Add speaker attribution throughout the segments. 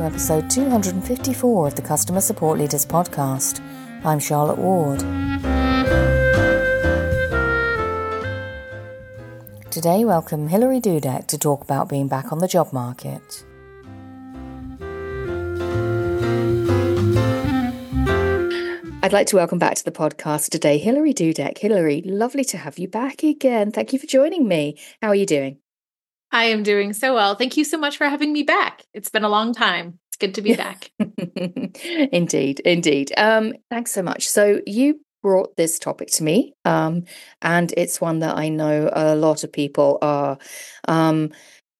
Speaker 1: to episode 254 of the Customer Support Leaders Podcast. I'm Charlotte Ward. Today, welcome Hilary Dudek to talk about being back on the job market. I'd like to welcome back to the podcast today Hilary Dudek. Hilary, lovely to have you back again. Thank you for joining me. How are you doing?
Speaker 2: I am doing so well. Thank you so much for having me back. It's been a long time. It's good to be back.
Speaker 1: indeed, indeed. Um, thanks so much. So you brought this topic to me, um, and it's one that I know a lot of people are. Um,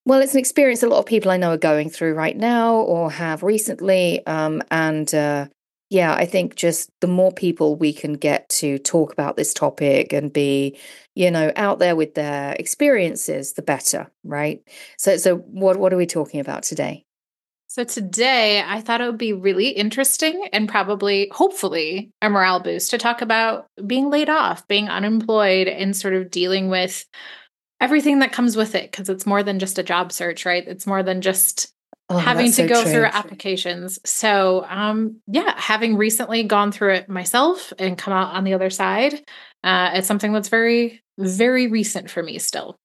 Speaker 1: well, it's an experience a lot of people I know are going through right now or have recently, um, and uh, yeah, I think just the more people we can get to talk about this topic and be, you know, out there with their experiences, the better, right? So so what what are we talking about today?
Speaker 2: So today I thought it would be really interesting and probably hopefully a morale boost to talk about being laid off, being unemployed and sort of dealing with everything that comes with it because it's more than just a job search, right? It's more than just Oh, having to so go true. through applications. So, um, yeah, having recently gone through it myself and come out on the other side, uh, it's something that's very, very recent for me still.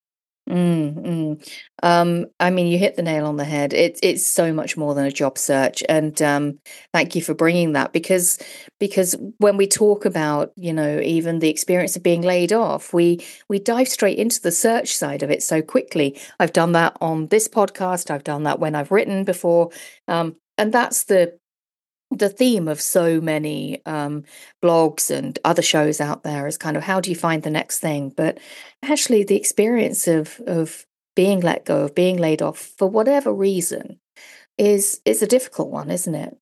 Speaker 1: Mm, mm. Um, I mean, you hit the nail on the head. It's it's so much more than a job search, and um, thank you for bringing that because because when we talk about you know even the experience of being laid off, we we dive straight into the search side of it so quickly. I've done that on this podcast. I've done that when I've written before, um, and that's the the theme of so many um, blogs and other shows out there is kind of how do you find the next thing? But actually the experience of of being let go of being laid off for whatever reason is is a difficult one isn't it?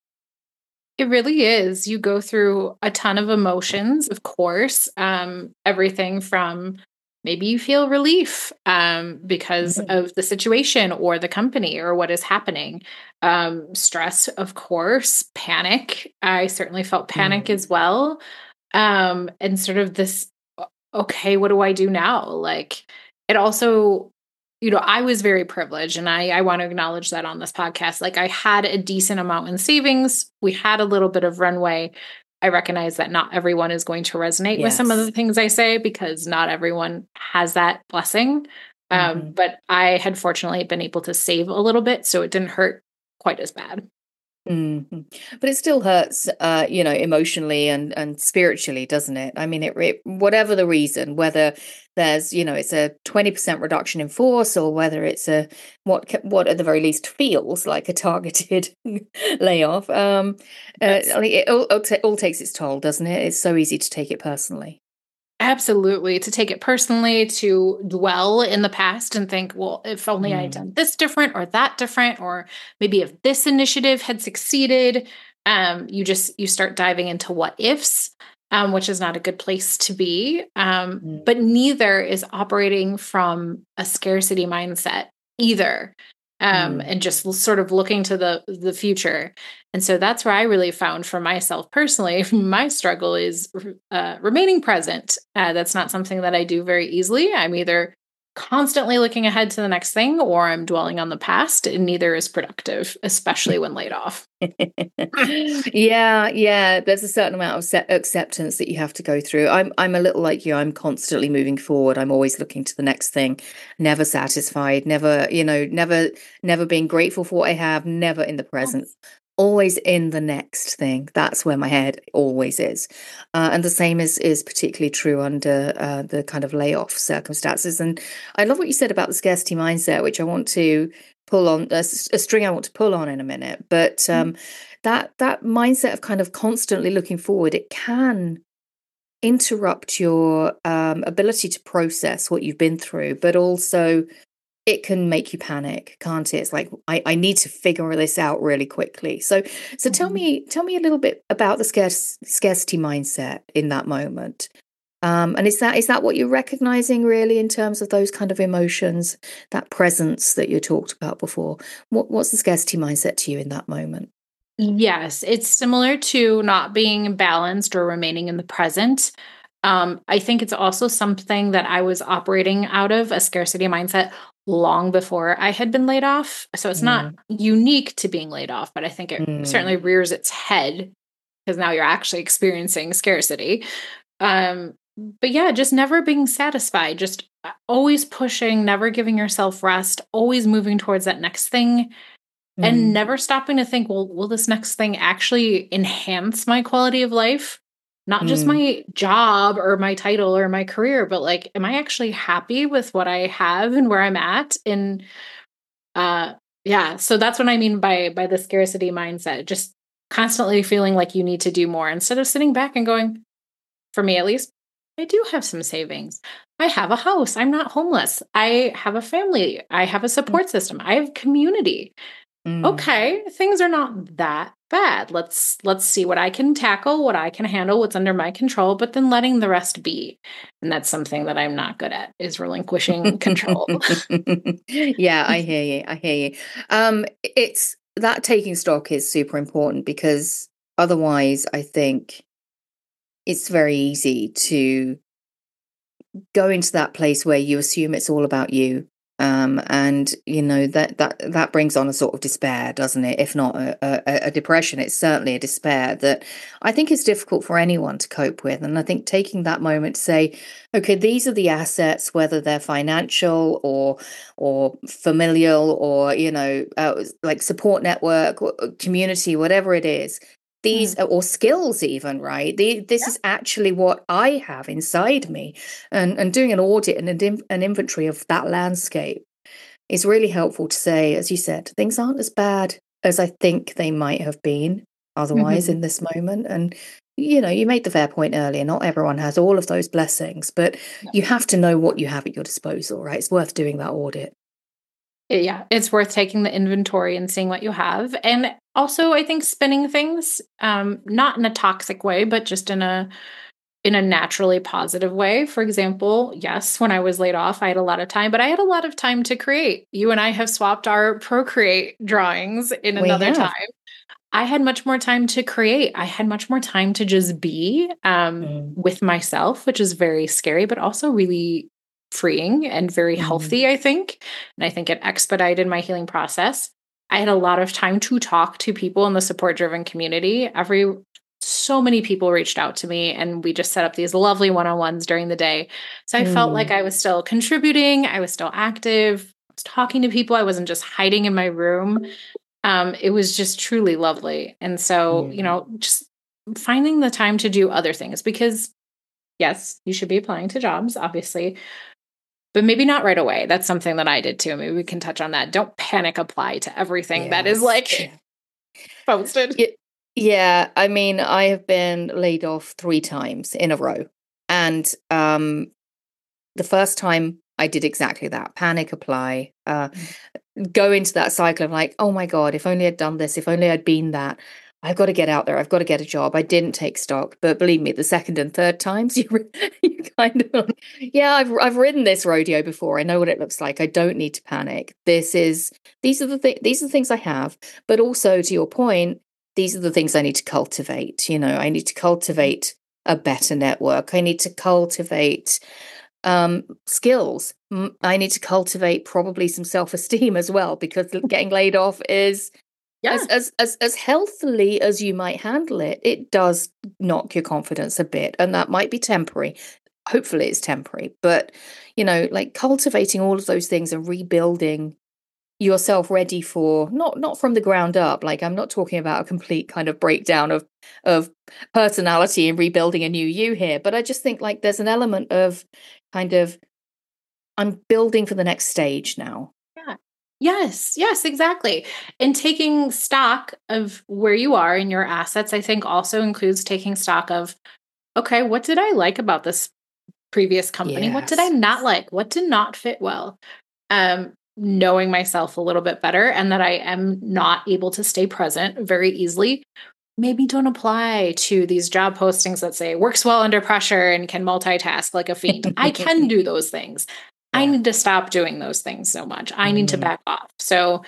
Speaker 2: It really is. You go through a ton of emotions of course um, everything from maybe you feel relief um, because mm-hmm. of the situation or the company or what is happening. Um, stress, of course, panic. I certainly felt panic mm-hmm. as well. Um, and sort of this, okay, what do I do now? Like, it also, you know, I was very privileged and I, I want to acknowledge that on this podcast. Like, I had a decent amount in savings, we had a little bit of runway I recognize that not everyone is going to resonate yes. with some of the things I say because not everyone has that blessing. Um, mm-hmm. But I had fortunately been able to save a little bit, so it didn't hurt quite as bad.
Speaker 1: Mm-hmm. But it still hurts, uh, you know, emotionally and and spiritually, doesn't it? I mean, it, it whatever the reason, whether there's, you know, it's a twenty percent reduction in force, or whether it's a what what at the very least feels like a targeted layoff. Um, uh, it all, all takes its toll, doesn't it? It's so easy to take it personally.
Speaker 2: Absolutely. To take it personally, to dwell in the past and think, well, if only mm. I had mm. done this different or that different, or maybe if this initiative had succeeded, um, you just you start diving into what ifs, um, which is not a good place to be. Um, mm. But neither is operating from a scarcity mindset either um, mm. and just sort of looking to the the future. And so that's where I really found for myself personally, my struggle is uh, remaining present. Uh, that's not something that I do very easily. I'm either constantly looking ahead to the next thing or I'm dwelling on the past and neither is productive, especially when laid off.
Speaker 1: yeah, yeah, there's a certain amount of acceptance that you have to go through. I'm I'm a little like you. I'm constantly moving forward. I'm always looking to the next thing, never satisfied, never, you know, never never being grateful for what I have, never in the present always in the next thing. That's where my head always is. Uh, and the same is is particularly true under uh, the kind of layoff circumstances. And I love what you said about the scarcity mindset, which I want to pull on a, a string I want to pull on in a minute. But mm. um, mm. that that mindset of kind of constantly looking forward, it can interrupt your um, ability to process what you've been through, but also it can make you panic can't it? It's like i, I need to figure this out really quickly. So so mm-hmm. tell me tell me a little bit about the scarce, scarcity mindset in that moment. Um, and is that is that what you're recognizing really in terms of those kind of emotions that presence that you talked about before? What, what's the scarcity mindset to you in that moment?
Speaker 2: Yes it's similar to not being balanced or remaining in the present. Um, I think it's also something that I was operating out of a scarcity mindset long before I had been laid off. So it's mm. not unique to being laid off, but I think it mm. certainly rears its head because now you're actually experiencing scarcity. Um, but yeah, just never being satisfied, just uh, always pushing, never giving yourself rest, always moving towards that next thing. Mm. And never stopping to think, well, will this next thing actually enhance my quality of life? Not just mm. my job or my title or my career, but like, am I actually happy with what I have and where I'm at? And uh yeah, so that's what I mean by by the scarcity mindset. Just constantly feeling like you need to do more instead of sitting back and going, for me at least, I do have some savings. I have a house. I'm not homeless. I have a family. I have a mm. support system. I have community. Mm. Okay, things are not that bad. Let's let's see what I can tackle, what I can handle, what's under my control, but then letting the rest be. And that's something that I'm not good at is relinquishing control.
Speaker 1: yeah, I hear you. I hear you. Um it's that taking stock is super important because otherwise I think it's very easy to go into that place where you assume it's all about you um, and you know that that that brings on a sort of despair, doesn't it? If not a, a, a, depression, it's certainly a despair that I think is difficult for anyone to cope with. And I think taking that moment to say, okay, these are the assets, whether they're financial or or familial or you know uh, like support network, community, whatever it is these mm. or skills even right the, this yeah. is actually what i have inside me and and doing an audit and an, an inventory of that landscape is really helpful to say as you said things aren't as bad as i think they might have been otherwise mm-hmm. in this moment and you know you made the fair point earlier not everyone has all of those blessings but yeah. you have to know what you have at your disposal right it's worth doing that audit
Speaker 2: yeah, it's worth taking the inventory and seeing what you have. And also I think spinning things, um, not in a toxic way, but just in a in a naturally positive way. For example, yes, when I was laid off, I had a lot of time, but I had a lot of time to create. You and I have swapped our Procreate drawings in we another have. time. I had much more time to create. I had much more time to just be um, mm. with myself, which is very scary, but also really freeing and very mm-hmm. healthy, I think. And I think it expedited my healing process. I had a lot of time to talk to people in the support driven community. Every so many people reached out to me and we just set up these lovely one-on-ones during the day. So I mm. felt like mm. I was still contributing, I was still active, I was talking to people, I wasn't just hiding in my room. Um, it was just truly lovely. And so, mm. you know, just finding the time to do other things because yes, you should be applying to jobs, obviously, but maybe not right away. That's something that I did too. Maybe we can touch on that. Don't panic apply to everything yes. that is like posted.
Speaker 1: Yeah, I mean, I have been laid off three times in a row. And um the first time I did exactly that panic apply, uh, mm. go into that cycle of like, oh my God, if only I'd done this, if only I'd been that. I've got to get out there. I've got to get a job. I didn't take stock, but believe me, the second and third times, you you kind of yeah. I've I've ridden this rodeo before. I know what it looks like. I don't need to panic. This is these are the th- these are the things I have, but also to your point, these are the things I need to cultivate. You know, I need to cultivate a better network. I need to cultivate um, skills. I need to cultivate probably some self esteem as well because getting laid off is yeah. As, as as as healthily as you might handle it, it does knock your confidence a bit, and that might be temporary. Hopefully, it's temporary, but you know, like cultivating all of those things and rebuilding yourself ready for not not from the ground up like i'm not talking about a complete kind of breakdown of of personality and rebuilding a new you here but i just think like there's an element of kind of i'm building for the next stage now
Speaker 2: Yes, yes, exactly. And taking stock of where you are in your assets, I think also includes taking stock of, okay, what did I like about this previous company? Yes. What did I not like? What did not fit well? Um, knowing myself a little bit better and that I am not able to stay present very easily. Maybe don't apply to these job postings that say works well under pressure and can multitask like a fiend. I can do those things. I need to stop doing those things so much. I need mm-hmm. to back off. So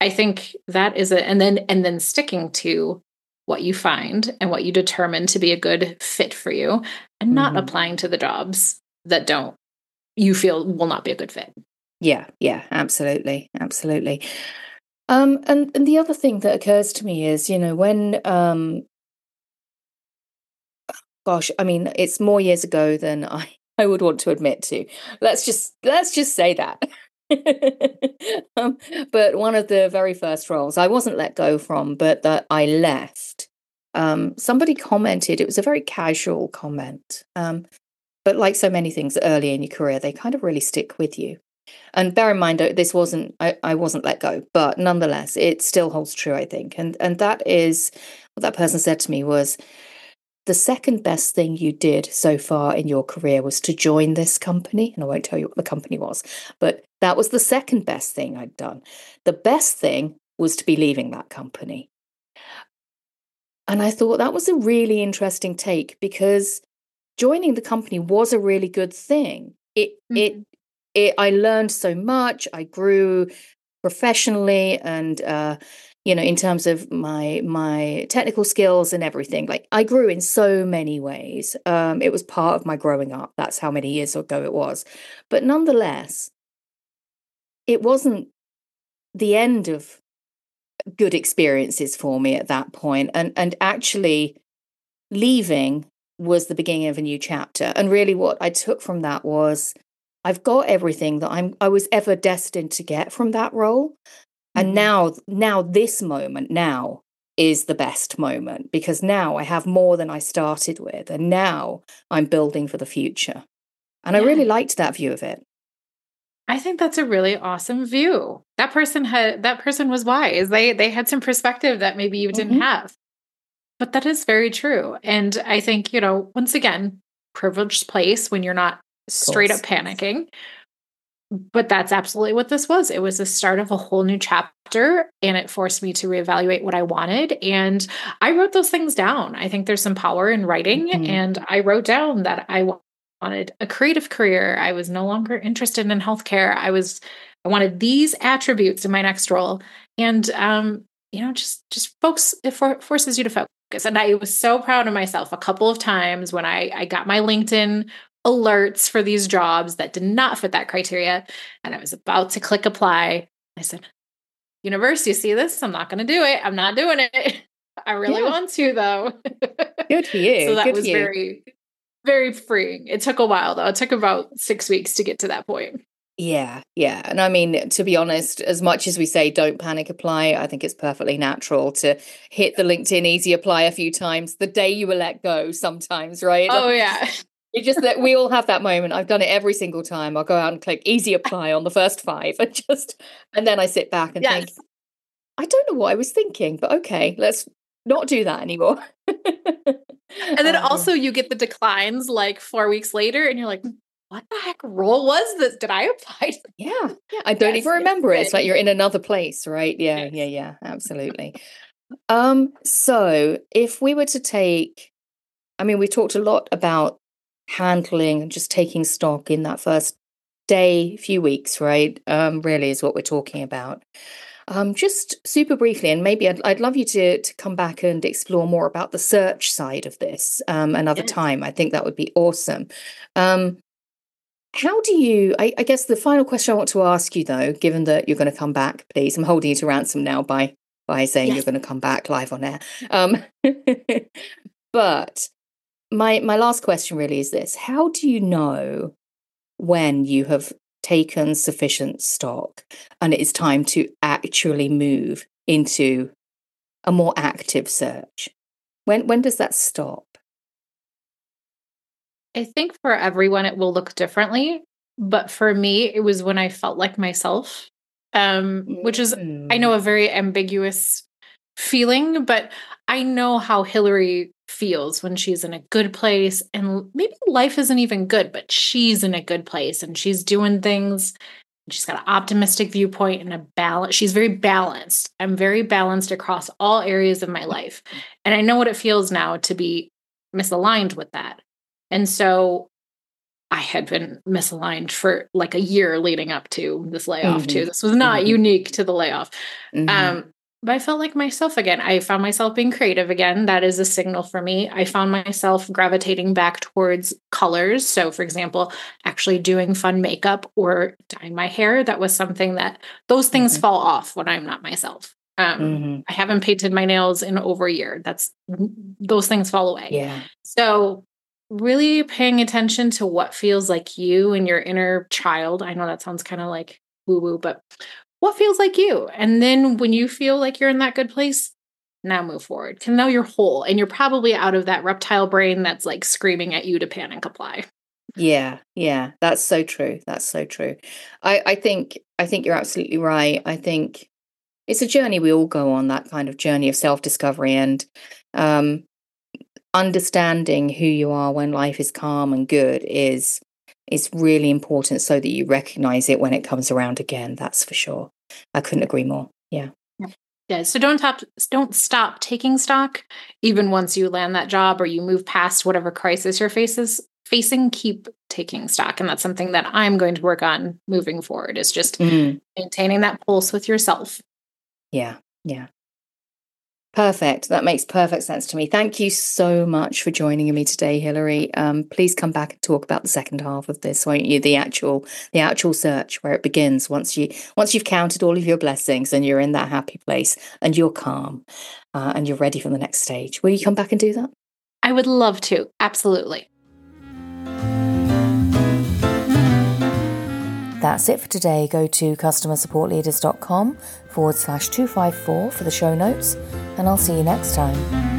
Speaker 2: I think that is it. And then, and then sticking to what you find and what you determine to be a good fit for you and not mm-hmm. applying to the jobs that don't, you feel will not be a good fit.
Speaker 1: Yeah, yeah, absolutely, absolutely. Um, and and the other thing that occurs to me is, you know, when um, gosh, I mean, it's more years ago than I I would want to admit to. Let's just let's just say that. um, but one of the very first roles I wasn't let go from, but that I left. Um, somebody commented. It was a very casual comment. Um, but like so many things early in your career, they kind of really stick with you. And bear in mind, this wasn't I, I wasn't let go, but nonetheless, it still holds true, I think. And and that is what that person said to me was the second best thing you did so far in your career was to join this company. And I won't tell you what the company was, but that was the second best thing I'd done. The best thing was to be leaving that company. And I thought that was a really interesting take because joining the company was a really good thing. It mm-hmm. it it I learned so much. I grew professionally and uh, you know in terms of my my technical skills and everything like i grew in so many ways. Um it was part of my growing up. That's how many years ago it was. But nonetheless it wasn't the end of good experiences for me at that point and and actually leaving was the beginning of a new chapter. And really what i took from that was I've got everything that I'm I was ever destined to get from that role and mm-hmm. now now this moment now is the best moment because now I have more than I started with and now I'm building for the future. And yeah. I really liked that view of it.
Speaker 2: I think that's a really awesome view. That person had that person was wise. They they had some perspective that maybe you didn't mm-hmm. have. But that is very true. And I think, you know, once again, privileged place when you're not straight up panicking but that's absolutely what this was. It was the start of a whole new chapter and it forced me to reevaluate what I wanted. And I wrote those things down. I think there's some power in writing. Mm-hmm. And I wrote down that I wanted a creative career. I was no longer interested in healthcare. I was, I wanted these attributes in my next role. And, um, you know, just, just folks, it for, forces you to focus. And I was so proud of myself a couple of times when I, I got my LinkedIn alerts for these jobs that did not fit that criteria. And I was about to click apply. I said, Universe, you see this? I'm not going to do it. I'm not doing it. I really yeah. want to, though.
Speaker 1: Good for you.
Speaker 2: so that
Speaker 1: Good
Speaker 2: was very, very freeing. It took a while, though. It took about six weeks to get to that point.
Speaker 1: Yeah, yeah. And I mean, to be honest, as much as we say don't panic apply, I think it's perfectly natural to hit the LinkedIn easy apply a few times the day you were let go sometimes, right?
Speaker 2: Oh, yeah.
Speaker 1: It's just that we all have that moment. I've done it every single time. I'll go out and click easy apply on the first five and just, and then I sit back and yes. think, I don't know what I was thinking, but okay, let's not do that anymore.
Speaker 2: and then um, also you get the declines like four weeks later and you're like, what the heck role was this? Did I apply?
Speaker 1: Yeah. Yeah. I don't yes, even remember it. It's like you're in another place, right? Yeah. Yes. Yeah. Yeah. Absolutely. um, so if we were to take, I mean, we talked a lot about handling and just taking stock in that first day, few weeks, right? Um, really is what we're talking about. Um, just super briefly, and maybe I'd, I'd love you to to come back and explore more about the search side of this um, another time. I think that would be awesome. Um, how do you? I, I, guess the final question I want to ask you, though, given that you're going to come back, please, I'm holding you to ransom now by by saying yes. you're going to come back live on air. Um, but my my last question really is this. How do you know when you have taken sufficient stock and it is time to actually move into a more active search? When when does that stop?
Speaker 2: I think for everyone it will look differently but for me it was when i felt like myself um which is mm. i know a very ambiguous feeling but i know how Hilary feels when she's in a good place and maybe life isn't even good but she's in a good place and she's doing things she's got an optimistic viewpoint and a balance she's very balanced i'm very balanced across all areas of my life and i know what it feels now to be misaligned with that and so i had been misaligned for like a year leading up to this layoff mm-hmm. too this was not mm-hmm. unique to the layoff mm-hmm. um I felt like myself again. I found myself being creative again. That is a signal for me. I found myself gravitating back towards colors. So, for example, actually doing fun makeup or dyeing my hair. That was something that those things mm-hmm. fall off when I'm not myself. Um, mm-hmm. I haven't painted my nails in over a year. That's those things fall away.
Speaker 1: Yeah.
Speaker 2: So, really paying attention to what feels like you and your inner child. I know that sounds kind of like woo woo, but what feels like you. And then when you feel like you're in that good place, now move forward. Because now you're whole and you're probably out of that reptile brain that's like screaming at you to panic apply.
Speaker 1: Yeah, yeah, that's so true. That's so true. I, I think I think you're absolutely right. I think it's a journey we all go on, that kind of journey of self-discovery and um understanding who you are when life is calm and good is is really important so that you recognize it when it comes around again. That's for sure. I couldn't agree more. Yeah.
Speaker 2: Yeah. So don't stop don't stop taking stock even once you land that job or you move past whatever crisis you're faces facing, keep taking stock. And that's something that I'm going to work on moving forward is just mm-hmm. maintaining that pulse with yourself.
Speaker 1: Yeah. Yeah. Perfect. That makes perfect sense to me. Thank you so much for joining me today, Hilary. Um, please come back and talk about the second half of this, won't you? The actual, the actual search where it begins once you once you've counted all of your blessings and you're in that happy place and you're calm uh, and you're ready for the next stage. Will you come back and do that?
Speaker 2: I would love to. Absolutely.
Speaker 1: That's it for today. Go to customersupportleaders.com forward slash 254 for the show notes, and I'll see you next time.